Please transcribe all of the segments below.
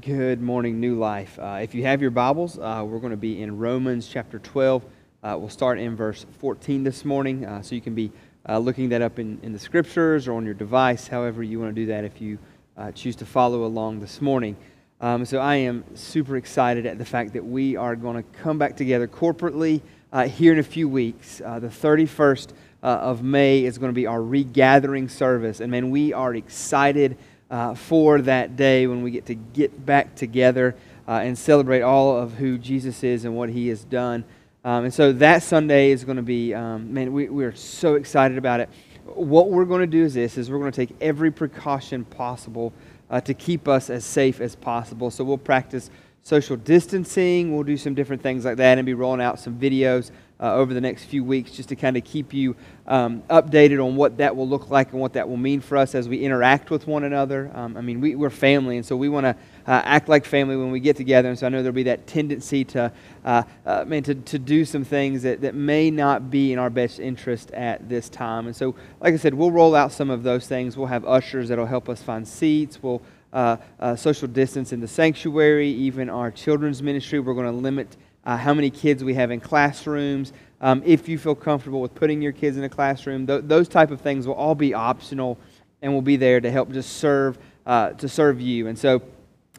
Good morning, New Life. Uh, if you have your Bibles, uh, we're going to be in Romans chapter 12. Uh, we'll start in verse 14 this morning, uh, so you can be uh, looking that up in, in the scriptures or on your device, however you want to do that if you uh, choose to follow along this morning. Um, so I am super excited at the fact that we are going to come back together corporately here in a few weeks. the 31st of May is going to be our regathering service, and man, we are excited uh, for that day when we get to get back together uh, and celebrate all of who Jesus is and what he has done. Um, and so that Sunday is going to be, um, man, we, we're so excited about it. What we're going to do is this, is we're going to take every precaution possible uh, to keep us as safe as possible. So we'll practice social distancing. We'll do some different things like that and be rolling out some videos uh, over the next few weeks just to kind of keep you um, updated on what that will look like and what that will mean for us as we interact with one another. Um, I mean, we, are family, and so we want to uh, act like family when we get together. And so I know there'll be that tendency to, uh, uh, man, to, to do some things that, that may not be in our best interest at this time. And so, like I said, we'll roll out some of those things. We'll have ushers that'll help us find seats. We'll uh, uh, social distance in the sanctuary, even our children's ministry. We're going to limit uh, how many kids we have in classrooms. Um, if you feel comfortable with putting your kids in a classroom, th- those type of things will all be optional and will be there to help just serve uh, to serve you. And so,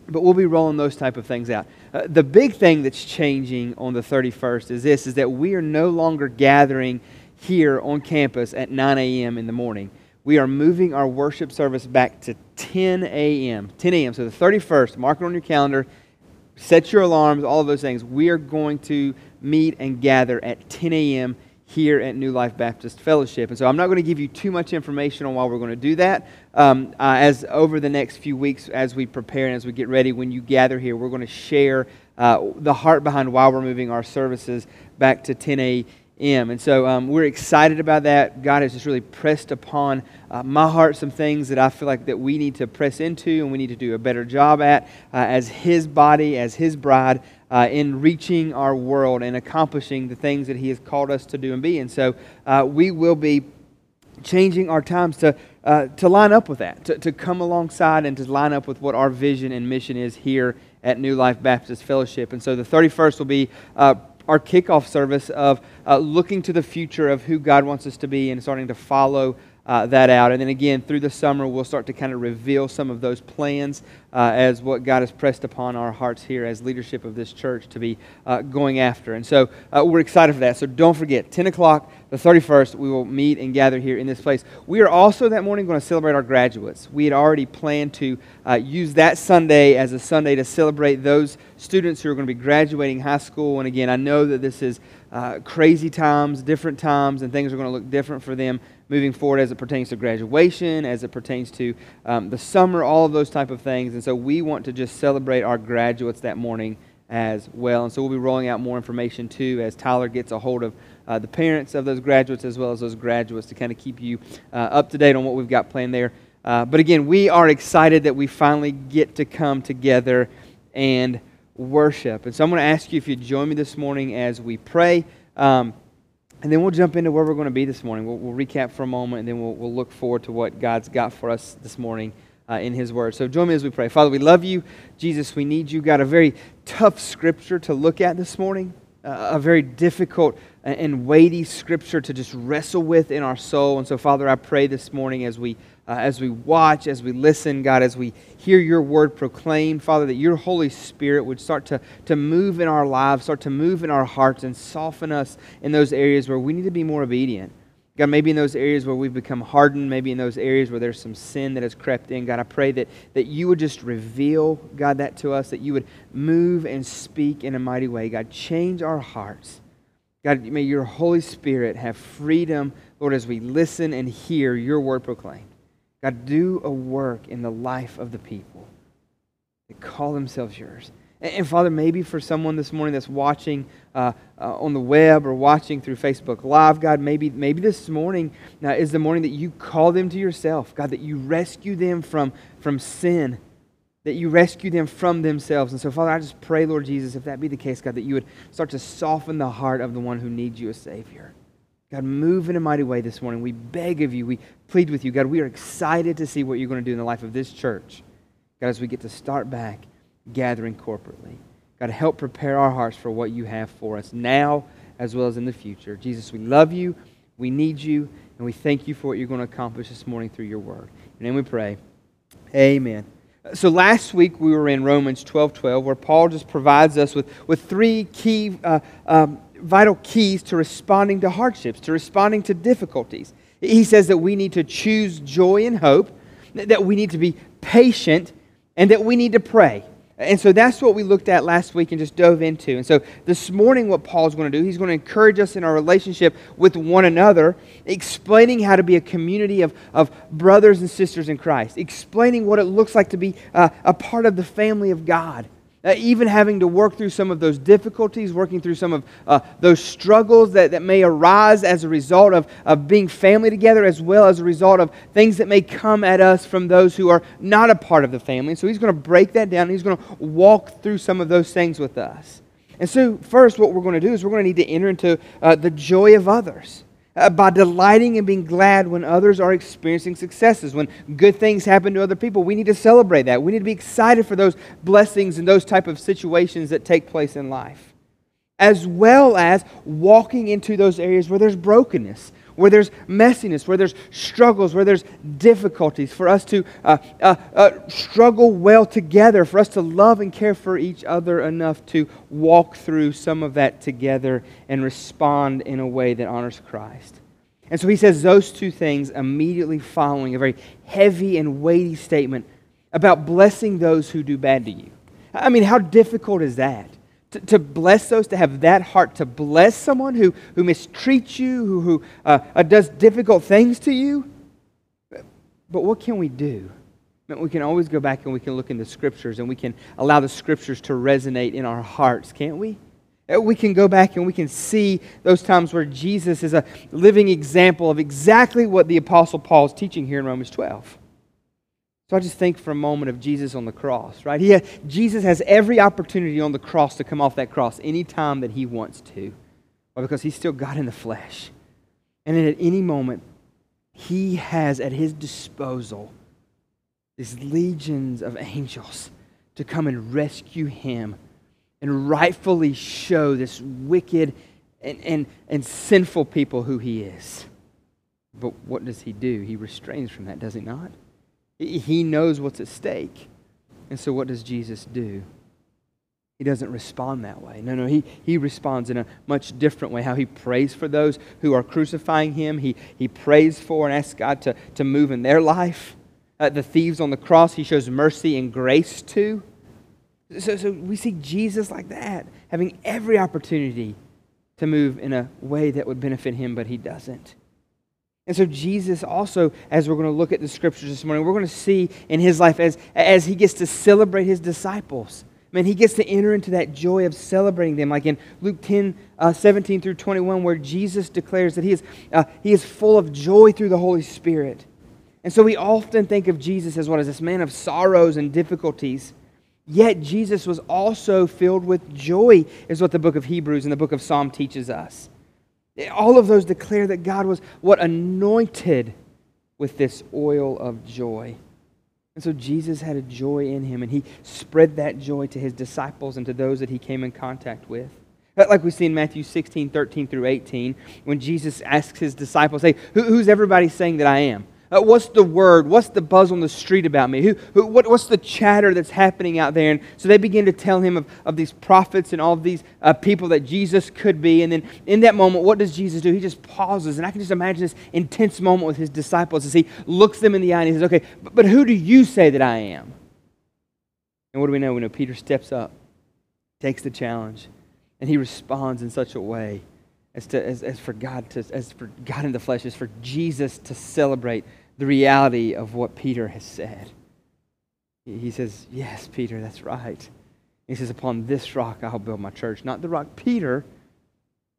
but we'll be rolling those type of things out. Uh, the big thing that's changing on the 31st is this: is that we are no longer gathering here on campus at 9 a.m. in the morning. We are moving our worship service back to 10 a.m. 10 a.m. So the 31st, mark it on your calendar set your alarms, all of those things. We are going to meet and gather at 10 a.m. here at New Life Baptist Fellowship. And so I'm not going to give you too much information on why we're going to do that. Um, uh, as over the next few weeks, as we prepare and as we get ready, when you gather here, we're going to share uh, the heart behind why we're moving our services back to 10 a.m M. And so um, we're excited about that. God has just really pressed upon uh, my heart some things that I feel like that we need to press into and we need to do a better job at uh, as His body, as His bride, uh, in reaching our world and accomplishing the things that He has called us to do and be. And so uh, we will be changing our times to, uh, to line up with that, to, to come alongside and to line up with what our vision and mission is here at New Life Baptist Fellowship. And so the 31st will be uh, our kickoff service of uh, looking to the future of who God wants us to be and starting to follow uh, that out. And then again, through the summer, we'll start to kind of reveal some of those plans uh, as what God has pressed upon our hearts here as leadership of this church to be uh, going after. And so uh, we're excited for that. So don't forget, 10 o'clock, the 31st, we will meet and gather here in this place. We are also that morning going to celebrate our graduates. We had already planned to uh, use that Sunday as a Sunday to celebrate those students who are going to be graduating high school. And again, I know that this is uh, crazy times, different times, and things are going to look different for them moving forward as it pertains to graduation, as it pertains to um, the summer, all of those type of things. And so we want to just celebrate our graduates that morning as well. And so we'll be rolling out more information too as Tyler gets a hold of uh, the parents of those graduates as well as those graduates to kind of keep you uh, up to date on what we've got planned there. Uh, but again, we are excited that we finally get to come together and worship. And so I'm going to ask you if you'd join me this morning as we pray. Um, and then we'll jump into where we're going to be this morning. We'll, we'll recap for a moment, and then we'll, we'll, look forward to what God's got for us this morning uh, in His Word. So join me as we pray. Father, we love you. Jesus, we need you. Got a very tough scripture to look at this morning, a very difficult and weighty scripture to just wrestle with in our soul. And so, Father, I pray this morning as we uh, as we watch, as we listen, God, as we hear your word proclaimed, Father, that your Holy Spirit would start to, to move in our lives, start to move in our hearts, and soften us in those areas where we need to be more obedient. God, maybe in those areas where we've become hardened, maybe in those areas where there's some sin that has crept in, God, I pray that, that you would just reveal, God, that to us, that you would move and speak in a mighty way. God, change our hearts. God, may your Holy Spirit have freedom, Lord, as we listen and hear your word proclaimed. God, do a work in the life of the people that call themselves yours. And, and Father, maybe for someone this morning that's watching uh, uh, on the web or watching through Facebook Live, God, maybe, maybe this morning uh, is the morning that you call them to yourself. God, that you rescue them from, from sin, that you rescue them from themselves. And so, Father, I just pray, Lord Jesus, if that be the case, God, that you would start to soften the heart of the one who needs you a Savior. God, move in a mighty way this morning. We beg of you. We plead with you. God, we are excited to see what you're going to do in the life of this church. God, as we get to start back gathering corporately. God, help prepare our hearts for what you have for us now as well as in the future. Jesus, we love you, we need you, and we thank you for what you're going to accomplish this morning through your word. And then we pray, Amen. So last week we were in Romans 12 12, where Paul just provides us with, with three key, uh, um, vital keys to responding to hardships, to responding to difficulties. He says that we need to choose joy and hope, that we need to be patient, and that we need to pray. And so that's what we looked at last week and just dove into. And so this morning, what Paul's going to do, he's going to encourage us in our relationship with one another, explaining how to be a community of, of brothers and sisters in Christ, explaining what it looks like to be uh, a part of the family of God. Uh, even having to work through some of those difficulties, working through some of uh, those struggles that, that may arise as a result of, of being family together, as well as a result of things that may come at us from those who are not a part of the family. So he's going to break that down. he's going to walk through some of those things with us. And so, first, what we're going to do is we're going to need to enter into uh, the joy of others uh, by delighting and being glad when others are experiencing successes, when good things happen to other people. We need to celebrate that. We need to be excited for those blessings and those type of situations that take place in life, as well as walking into those areas where there's brokenness, where there's messiness, where there's struggles, where there's difficulties, for us to uh, uh, uh, struggle well together, for us to love and care for each other enough to walk through some of that together and respond in a way that honors Christ. And so he says those two things immediately following a very heavy and weighty statement about blessing those who do bad to you. I mean, how difficult is that? To, to, bless those, to have that heart to bless someone who, who mistreats you, who, who uh, uh, does difficult things to you. But what can we do? We can always go back and we can look in the scriptures and we can allow the scriptures to resonate in our hearts, can't we? Uh, we can go back and we can see those times where Jesus is a living example of exactly what the Apostle Paul is teaching here in Romans 12. So I just think for a moment of Jesus on the cross, right? He, Jesus has every opportunity on the cross to come off that cross anytime that he wants to. Because he's still God in the flesh. And at any moment, he has at his disposal these legions of angels to come and rescue him and rightfully show this wicked and, and, and sinful people who he is. But what does he do? He restrains from that, does he not? He knows what's at stake. And so, what does Jesus do? He doesn't respond that way. No, no, he, he responds in a much different way. How he prays for those who are crucifying him, he, he prays for and asks God to, to move in their life. Uh, the thieves on the cross, he shows mercy and grace to. So, so we see Jesus like that, having every opportunity to move in a way that would benefit him, but he doesn't. And so, Jesus also, as we're going to look at the scriptures this morning, we're going to see in his life as, as he gets to celebrate his disciples. Man, he gets to enter into that joy of celebrating them, like in Luke 10, uh, 17 through 21, where Jesus declares that he is, uh, he is full of joy through the Holy Spirit. And so we often think of Jesus as what is this man of sorrows and difficulties. Yet Jesus was also filled with joy, is what the book of Hebrews and the book of Psalm teaches us. All of those declare that God was what anointed with this oil of joy. And so Jesus had a joy in him, and he spread that joy to his disciples and to those that he came in contact with. Like we see in Matthew 16, 13 through 18, when Jesus asks his disciples, Hey, who's everybody saying that I am? Uh, what's the word? What's the buzz on the street about me? Who, who, what, what's the chatter that's happening out there? And so they begin to tell him of, of these prophets and all of these uh, people that Jesus could be. And then in that moment, what does Jesus do? He just pauses. And I can just imagine this intense moment with his disciples as he looks them in the eye and he says, Okay, but, but who do you say that I am? And what do we know? We know Peter steps up, takes the challenge, and he responds in such a way as, to, as, as for God to, as for God in the flesh, as for Jesus to celebrate the reality of what Peter has said. He says, Yes, Peter, that's right. He says, Upon this rock I'll build my church. Not the rock Peter,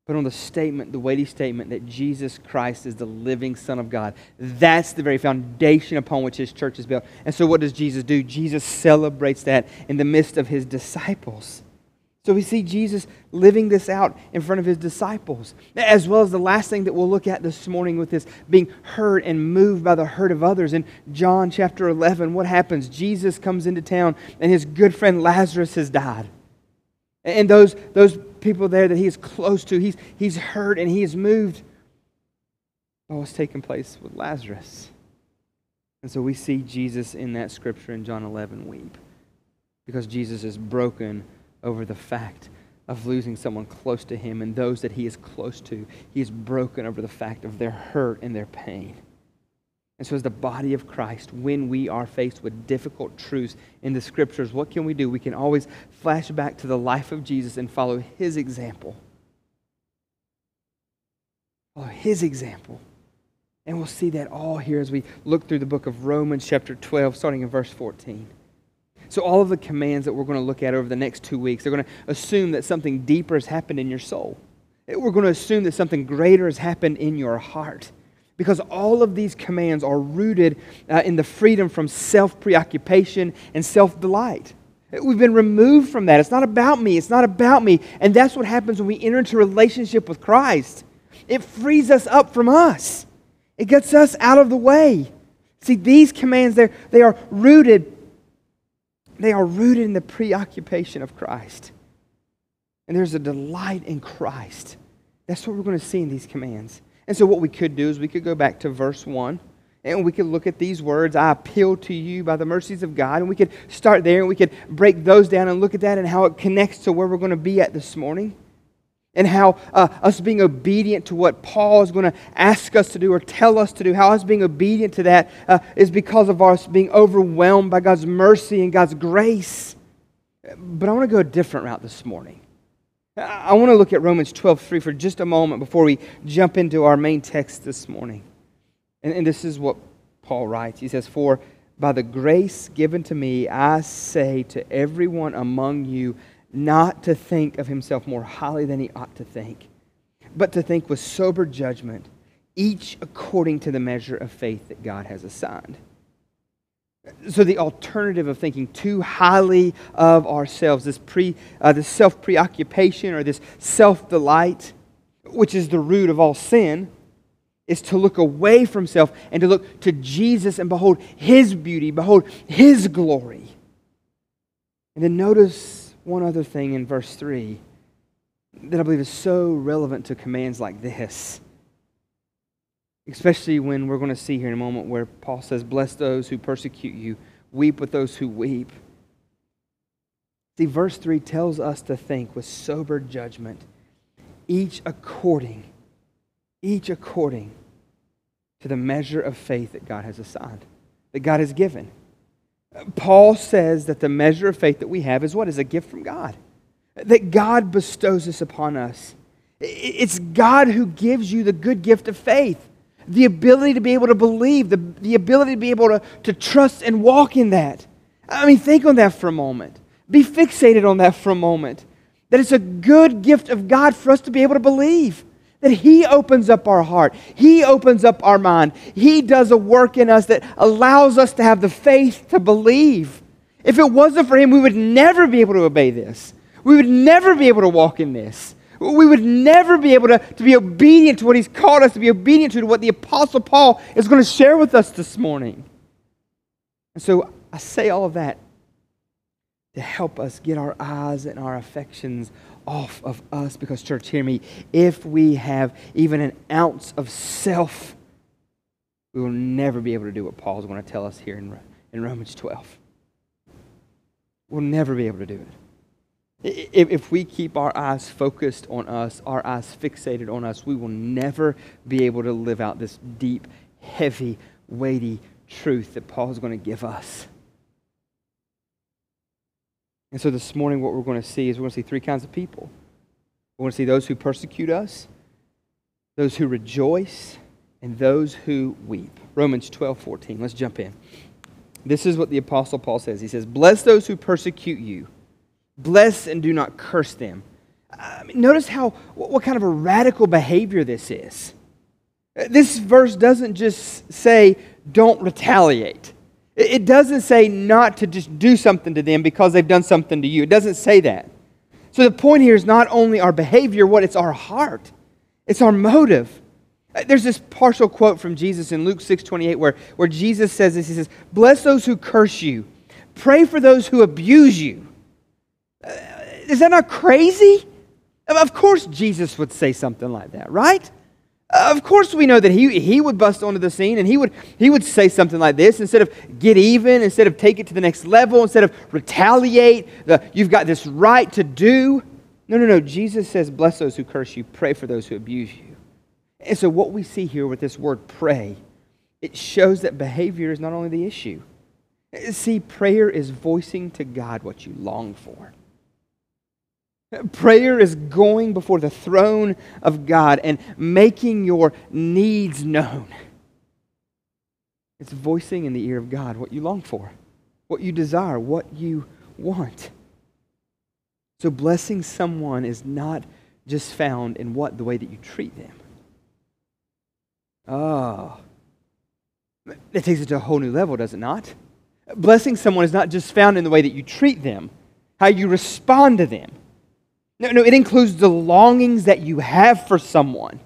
but on the statement, the weighty statement that Jesus Christ is the living Son of God. That's the very foundation upon which his church is built. And so, what does Jesus do? Jesus celebrates that in the midst of his disciples. So we see Jesus living this out in front of his disciples, as well as the last thing that we'll look at this morning with this being hurt and moved by the hurt of others. In John chapter 11, what happens? Jesus comes into town and his good friend Lazarus has died. And those, those people there that he is close to, he's, he's hurt and he is moved oh, by what's taking place with Lazarus. And so we see Jesus in that scripture in John 11 weep because Jesus is broken over the fact of losing someone close to him and those that he is close to. He is broken over the fact of their hurt and their pain. And so, as the body of Christ, when we are faced with difficult truths in the scriptures, what can we do? We can always flash back to the life of Jesus and follow his example. Follow his example. And we'll see that all here as we look through the book of Romans, chapter 12, starting in verse 14. So, all of the commands that we're going to look at over the next two weeks, they're going to assume that something deeper has happened in your soul. We're going to assume that something greater has happened in your heart. Because all of these commands are rooted uh, in the freedom from self preoccupation and self delight. We've been removed from that. It's not about me. It's not about me. And that's what happens when we enter into relationship with Christ. It frees us up from us, it gets us out of the way. See, these commands, they are rooted they are rooted in the preoccupation of Christ. And there's a delight in Christ. That's what we're going to see in these commands. And so, what we could do is we could go back to verse 1 and we could look at these words I appeal to you by the mercies of God. And we could start there and we could break those down and look at that and how it connects to where we're going to be at this morning and how uh, us being obedient to what Paul is going to ask us to do or tell us to do, how us being obedient to that uh, is because of us being overwhelmed by God's mercy and God's grace. But I want to go a different route this morning. I want to look at Romans 12 3 for just a moment before we jump into our main text this morning. And, and this is what Paul writes. He says, For by the grace given to me, I say to everyone among you, not to think of himself more highly than he ought to think, but to think with sober judgment, each according to the measure of faith that God has assigned. So, the alternative of thinking too highly of ourselves, this, pre, uh, this self preoccupation or this self delight, which is the root of all sin, is to look away from self and to look to Jesus and behold his beauty, behold his glory. And then notice one other thing in verse 3 that I believe is so relevant to commands like this. Especially when we're going to see here in a moment where Paul says, Bless those who persecute you, weep with those who weep. See, verse 3 tells us to think with sober judgment, each according, each according to the measure of faith that God has assigned, that God has given. Paul says that the measure of faith that we have is what? Is a gift from God. That God bestows this upon us. It's God who gives you the good gift of faith, the ability to be able to believe, the, the ability to be able to, to trust and walk in that. I mean, think on that for a moment. Be fixated on that for a moment. That it's a good gift of God for us to be able to believe that He opens up our heart, He opens up our mind, He does a work in us that allows us to have the faith to believe. If it wasn't for Him, we would never be able to obey this. We would never be able to walk in this. We would never be able to, to be obedient to what He's called us to be obedient to, to what the Apostle Paul is going to share with us this morning. And so I say all of that to help us get our eyes and our affections off of us. Because, church, hear me, if we have even an ounce of self, we will never be able to do what Paul is going to tell us here in, in Romans 12. We'll never be able to do it. If, if we keep our eyes focused on us, our eyes fixated on us, we will never be able to live out this deep, heavy, weighty truth that Paul is going to give us. And so this morning, what we're going to see is we're going to see three kinds of people. We're going to see those who persecute us, those who rejoice, and those who weep. Romans 12, 14. Let's jump in. This is what the Apostle Paul says. He says, Bless those who persecute you, bless and do not curse them. I mean, notice how what kind of a radical behavior this is. This verse doesn't just say, Don't retaliate. It doesn't say not to just do something to them because they've done something to you. It doesn't say that. So the point here is not only our behavior, what it's our heart. It's our motive. Uh, there's this partial quote from Jesus in Luke 6:28 where, where Jesus says this. He says, Bless those who curse you. Pray for those who abuse you. Uh, is that not crazy? Of course Jesus would say something like that, right? Of course, we know that he, he would bust onto the scene and he would, he would say something like this instead of get even, instead of take it to the next level, instead of retaliate, the, you've got this right to do. No, no, no. Jesus says, Bless those who curse you, pray for those who abuse you. And so, what we see here with this word pray, it shows that behavior is not only the issue. See, prayer is voicing to God what you long for. Prayer is going before the throne of God and making your needs known. It's voicing in the ear of God what you long for, what you desire, what you want. So blessing someone is not just found in what the way that you treat them. Oh. That takes it to a whole new level, does it not? Blessing someone is not just found in the way that you treat them, how you respond to them. No, no, it includes the longings that you have for someone.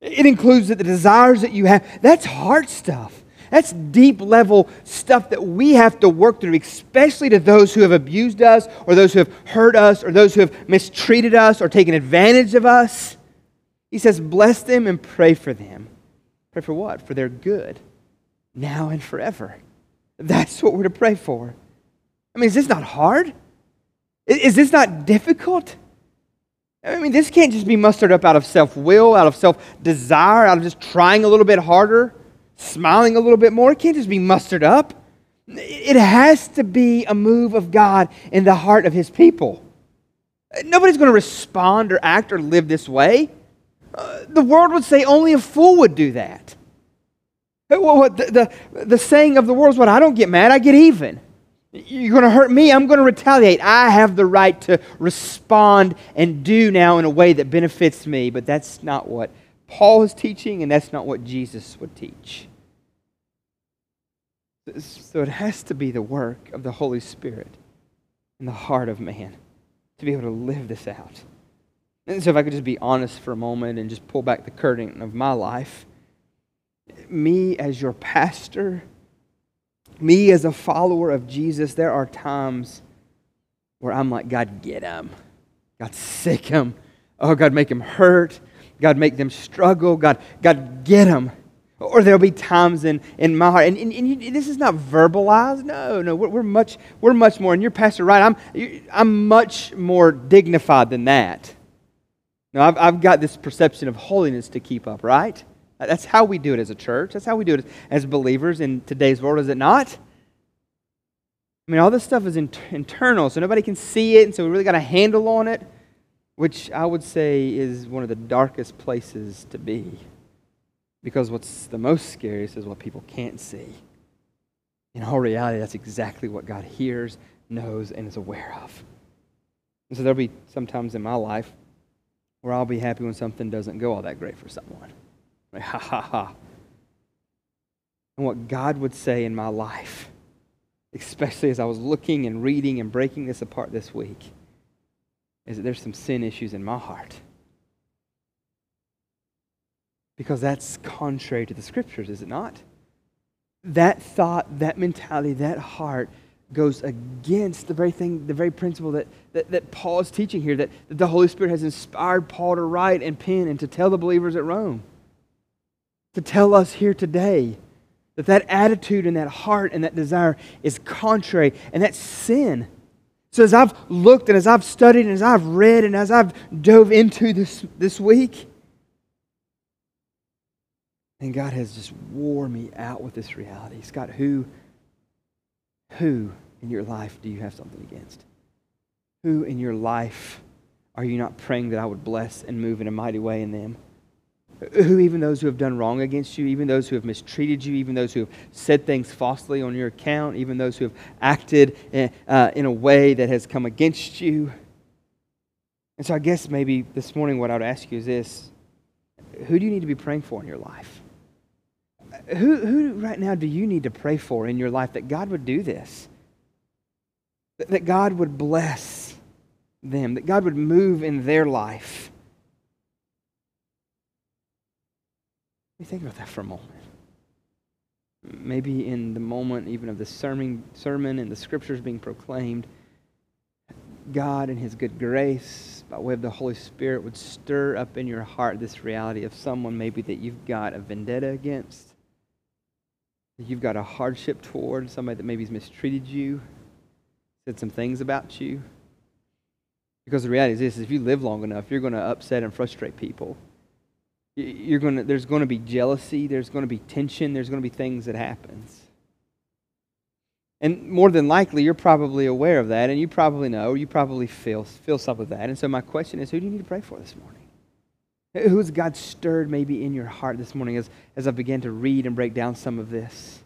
It includes the desires that you have. That's hard stuff. That's deep level stuff that we have to work through, especially to those who have abused us, or those who have hurt us, or those who have mistreated us, or taken advantage of us. He says, Bless them and pray for them. Pray for what? For their good, now and forever. That's what we're to pray for. I mean, is this not hard? Is this not difficult? I mean, this can't just be mustered up out of self will, out of self desire, out of just trying a little bit harder, smiling a little bit more. It can't just be mustered up. It has to be a move of God in the heart of His people. Nobody's going to respond or act or live this way. Uh, the world would say only a fool would do that. What, the, the, the saying of the world is what? I don't get mad, I get even. You're going to hurt me, I'm going to retaliate. I have the right to respond and do now in a way that benefits me, but that's not what Paul is teaching, and that's not what Jesus would teach. So it has to be the work of the Holy Spirit in the heart of man to be able to live this out. And so, if I could just be honest for a moment and just pull back the curtain of my life, me as your pastor, me as a follower of Jesus, there are times where I'm like, God, get him. God, sick him. Oh, God, make him hurt. God, make them struggle. God, God, get him. Or there'll be times in, in my heart, and, and, and you, this is not verbalized. No, no, we're, we're, much, we're much more, and you're Pastor right, I'm, I'm much more dignified than that. No, I've, I've got this perception of holiness to keep up, right? That's how we do it as a church. That's how we do it as believers in today's world, is it not? I mean, all this stuff is in- internal, so nobody can see it, and so we really got a handle on it, which I would say is one of the darkest places to be. Because what's the most scariest is what people can't see. In all reality, that's exactly what God hears, knows, and is aware of. And so there'll be some times in my life where I'll be happy when something doesn't go all that great for someone. Like, ha ha ha. And what God would say in my life, especially as I was looking and reading and breaking this apart this week, is that there's some sin issues in my heart. Because that's contrary to the scriptures, is it not? That thought, that mentality, that heart goes against the very thing, the very principle that, that, that Paul is teaching here, that, that the Holy Spirit has inspired Paul to write and pen and to tell the believers at Rome to tell us here today that that attitude and that heart and that desire is contrary and that's sin. So as I've looked and as I've studied and as I've read and as I've dove into this this week, and God has just wore me out with this reality. Scott, who, who in your life do you have something against? Who in your life are you not praying that I would bless and move in a mighty way in them? Who even those who have done wrong against you, even those who have mistreated you, even those who have said things falsely on your account, even those who have acted in, uh, in a way that has come against you. And so I guess maybe this morning what I would ask you is this Who do you need to be praying for in your life? Who, who right now do you need to pray for in your life that God would do this? That, that God would bless them, that God would move in their life. Let me think about that for a moment. Maybe in the moment, even of the sermon, sermon and the scriptures being proclaimed, God and His good grace, by way of the Holy Spirit, would stir up in your heart this reality of someone maybe that you've got a vendetta against, that you've got a hardship toward, somebody that maybe has mistreated you, said some things about you. Because the reality is this if you live long enough, you're going to upset and frustrate people. You're to, there's going to be jealousy, there's going to be tension, there's going to be things that happens. And more than likely, you're probably aware of that, and you probably know, you probably feel, feel some of that. And so, my question is who do you need to pray for this morning? Who has God stirred maybe in your heart this morning as, as I began to read and break down some of this?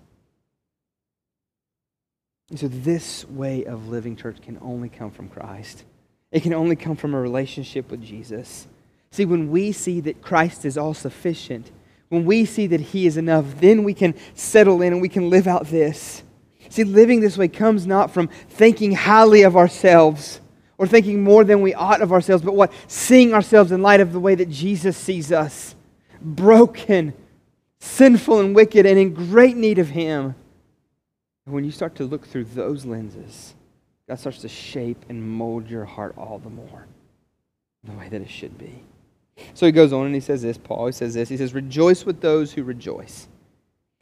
And so, this way of living, church, can only come from Christ. It can only come from a relationship with Jesus. See, when we see that Christ is all sufficient, when we see that He is enough, then we can settle in and we can live out this. See, living this way comes not from thinking highly of ourselves or thinking more than we ought of ourselves, but what? Seeing ourselves in light of the way that Jesus sees us broken, sinful, and wicked, and in great need of Him. And when you start to look through those lenses, God starts to shape and mold your heart all the more the way that it should be. So he goes on and he says this, Paul, he says this. He says, Rejoice with those who rejoice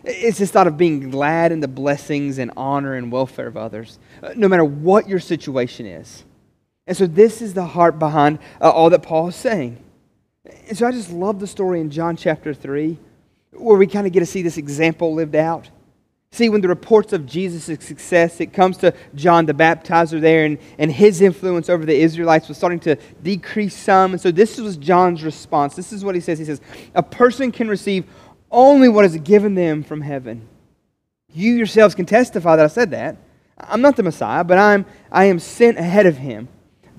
it's this thought of being glad in the blessings and honor and welfare of others, uh, no matter what your situation is. And so, this is the heart behind uh, all that Paul is saying. And so, I just love the story in John chapter 3, where we kind of get to see this example lived out. See, when the reports of Jesus' success, it comes to John the baptizer there, and, and his influence over the Israelites was starting to decrease some. And so, this was John's response. This is what he says He says, A person can receive only what is given them from heaven. You yourselves can testify that I said that. I'm not the Messiah, but I'm, I am sent ahead of him.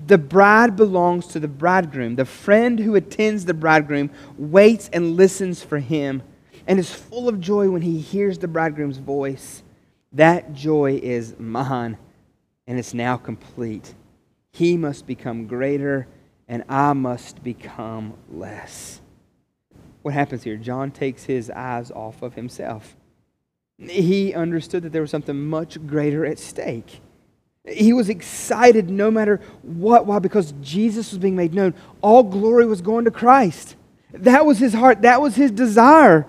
The bride belongs to the bridegroom. The friend who attends the bridegroom waits and listens for him and is full of joy when he hears the bridegroom's voice. That joy is mine, and it's now complete. He must become greater, and I must become less what happens here? John takes his eyes off of himself. He understood that there was something much greater at stake. He was excited no matter what. Why? Because Jesus was being made known. All glory was going to Christ. That was his heart, that was his desire.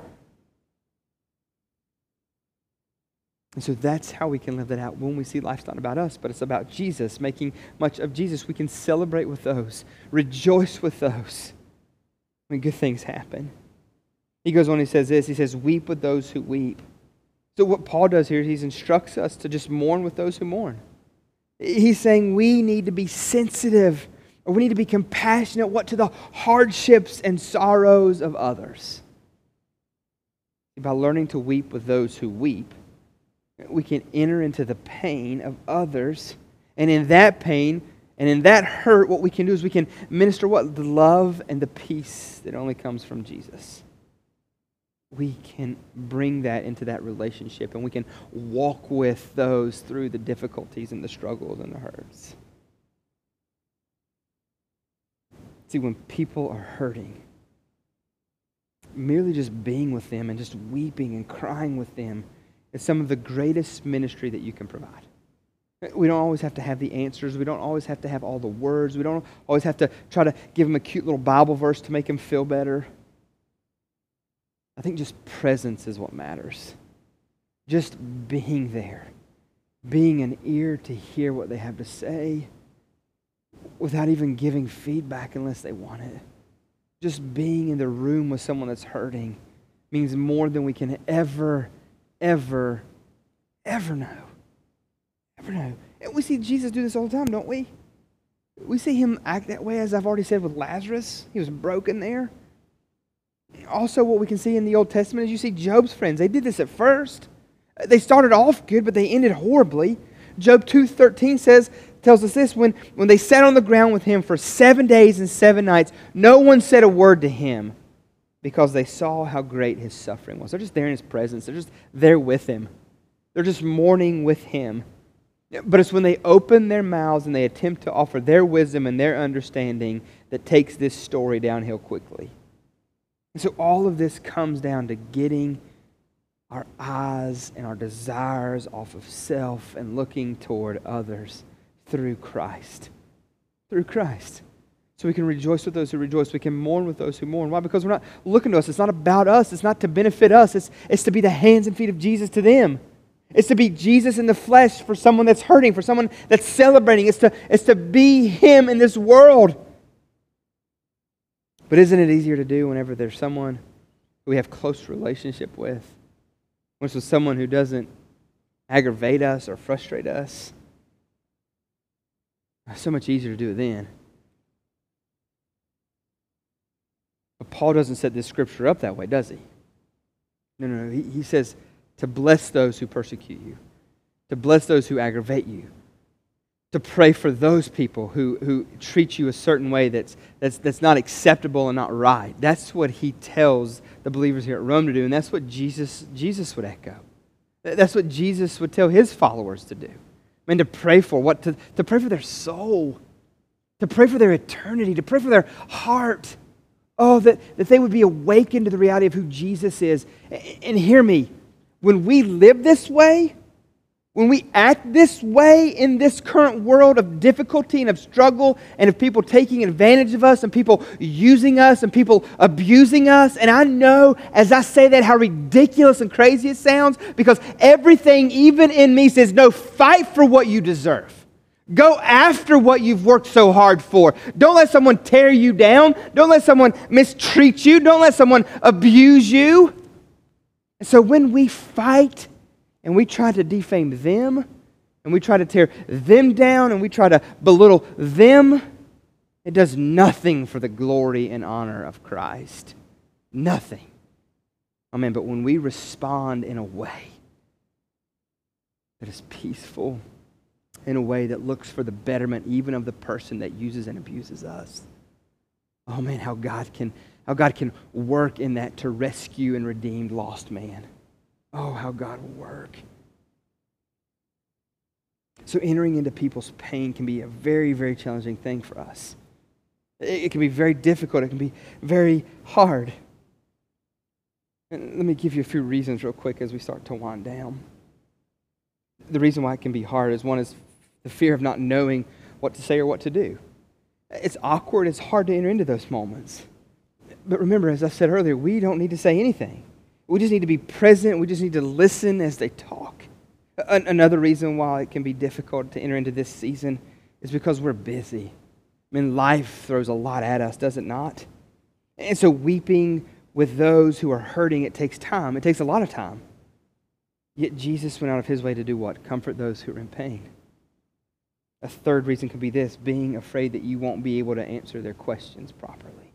And so that's how we can live that out when we see life's not about us, but it's about Jesus, making much of Jesus. We can celebrate with those, rejoice with those when good things happen. He goes on, he says this He says, Weep with those who weep. So, what Paul does here is he instructs us to just mourn with those who mourn. He's saying we need to be sensitive or we need to be compassionate what to the hardships and sorrows of others. By learning to weep with those who weep, we can enter into the pain of others. And in that pain and in that hurt, what we can do is we can minister what? The love and the peace that only comes from Jesus we can bring that into that relationship and we can walk with those through the difficulties and the struggles and the hurts. See, when people are hurting, merely just being with them and just weeping and crying with them is some of the greatest ministry that you can provide. We don't always have to have the answers. We don't always have to have all the words. We don't always have to try to give them a cute little Bible verse to make them feel better. I think just presence is what matters. Just being there, being an ear to hear what they have to say without even giving feedback unless they want it. Just being in the room with someone that's hurting means more than we can ever, ever, ever know. Ever know. And we see Jesus do this all the time, don't we? We see him act that way, as I've already said with Lazarus. He was broken there also, what we can see in the Old Testament is you see Job's friends. They did this at first. They started off good, but they ended horribly. Job 2.13 says, tells us this, when, when they sat on the ground with him for seven days and seven nights, no one said a word to him because they saw how great his suffering was. They're just there in his presence. They're just there with him. They're just mourning with him. But it's when they open their mouths and they attempt to offer their wisdom and their understanding that takes this story downhill quickly. And so all of this comes down to getting our eyes and our desires off of self and looking toward others through Christ. Through Christ. So we can rejoice with those who rejoice. We can mourn with those who mourn. Why? Because we're not looking to us. It's not about us. It's not to benefit us. It's, it's to be the hands and feet of Jesus to them. It's to be Jesus in the flesh for someone that's hurting, for someone that's celebrating. It's to, it's to be Him in this world. But isn't it easier to do whenever there's someone we have close relationship with? When someone who doesn't aggravate us or frustrate us? It's so much easier to do it then. But Paul doesn't set this scripture up that way, does he? No, no, no. He, he says, to bless those who persecute you, to bless those who aggravate you, to pray for those people who, who treat you a certain way that's, that's, that's not acceptable and not right. That's what he tells the believers here at Rome to do, and that's what Jesus, Jesus would echo. That's what Jesus would tell his followers to do. I mean, to pray for what? To, to pray for their soul, to pray for their eternity, to pray for their heart. Oh, that, that they would be awakened to the reality of who Jesus is. And hear me, when we live this way, when we act this way in this current world of difficulty and of struggle and of people taking advantage of us and people using us and people abusing us, and I know as I say that how ridiculous and crazy it sounds because everything, even in me, says, no, fight for what you deserve. Go after what you've worked so hard for. Don't let someone tear you down. Don't let someone mistreat you. Don't let someone abuse you. And so when we fight and we try to defame them and we try to tear them down and we try to belittle them, it does nothing for the glory and honor of Christ. Nothing. Amen. But when we respond in a way that is peaceful, in a way that looks for the betterment even of the person that uses and abuses us, oh man, how God can how God can work in that to rescue and redeem lost man. Oh, how God will work. So, entering into people's pain can be a very, very challenging thing for us. It can be very difficult, it can be very hard. And let me give you a few reasons, real quick, as we start to wind down. The reason why it can be hard is one is the fear of not knowing what to say or what to do. It's awkward, it's hard to enter into those moments. But remember, as I said earlier, we don't need to say anything. We just need to be present. We just need to listen as they talk. Another reason why it can be difficult to enter into this season is because we're busy. I mean, life throws a lot at us, does it not? And so, weeping with those who are hurting, it takes time. It takes a lot of time. Yet, Jesus went out of his way to do what? Comfort those who are in pain. A third reason could be this being afraid that you won't be able to answer their questions properly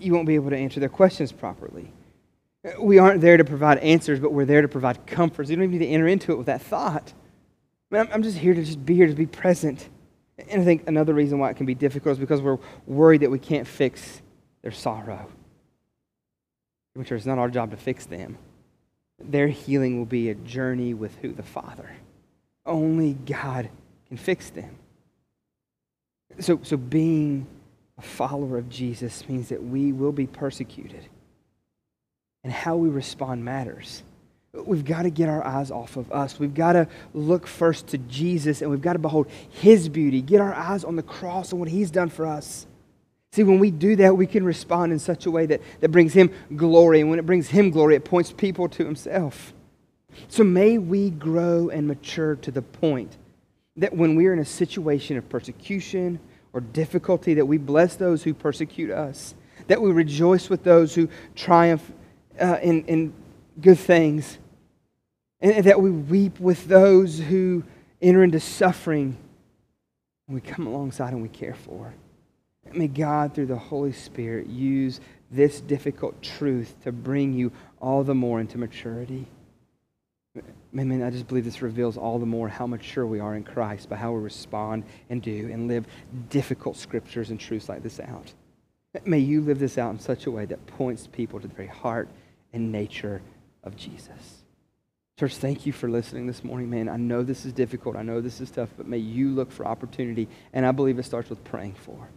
you won't be able to answer their questions properly. We aren't there to provide answers, but we're there to provide comforts. You don't even need to enter into it with that thought. I mean, I'm just here to just be here to be present. And I think another reason why it can be difficult is because we're worried that we can't fix their sorrow. Which is not our job to fix them. Their healing will be a journey with who? The Father. Only God can fix them. So, so being a follower of Jesus means that we will be persecuted. And how we respond matters. We've got to get our eyes off of us. We've got to look first to Jesus and we've got to behold his beauty. Get our eyes on the cross and what he's done for us. See, when we do that, we can respond in such a way that, that brings him glory. And when it brings him glory, it points people to himself. So may we grow and mature to the point that when we are in a situation of persecution or difficulty, that we bless those who persecute us, that we rejoice with those who triumph uh, in, in good things, and that we weep with those who enter into suffering, and we come alongside and we care for. May God, through the Holy Spirit, use this difficult truth to bring you all the more into maturity. Man, man, I just believe this reveals all the more how mature we are in Christ by how we respond and do and live difficult scriptures and truths like this out. May you live this out in such a way that points people to the very heart and nature of Jesus. Church, thank you for listening this morning, man. I know this is difficult. I know this is tough, but may you look for opportunity. And I believe it starts with praying for.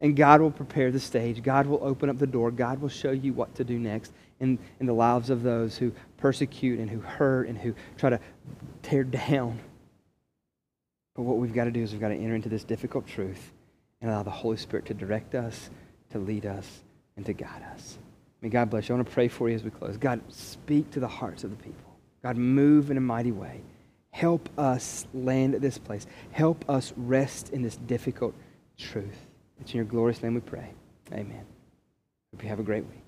And God will prepare the stage. God will open up the door. God will show you what to do next in, in the lives of those who persecute and who hurt and who try to tear down. But what we've got to do is we've got to enter into this difficult truth and allow the Holy Spirit to direct us, to lead us, and to guide us. May God bless you. I want to pray for you as we close. God, speak to the hearts of the people. God, move in a mighty way. Help us land at this place. Help us rest in this difficult truth. It's in your glorious name we pray. Amen. Hope you have a great week.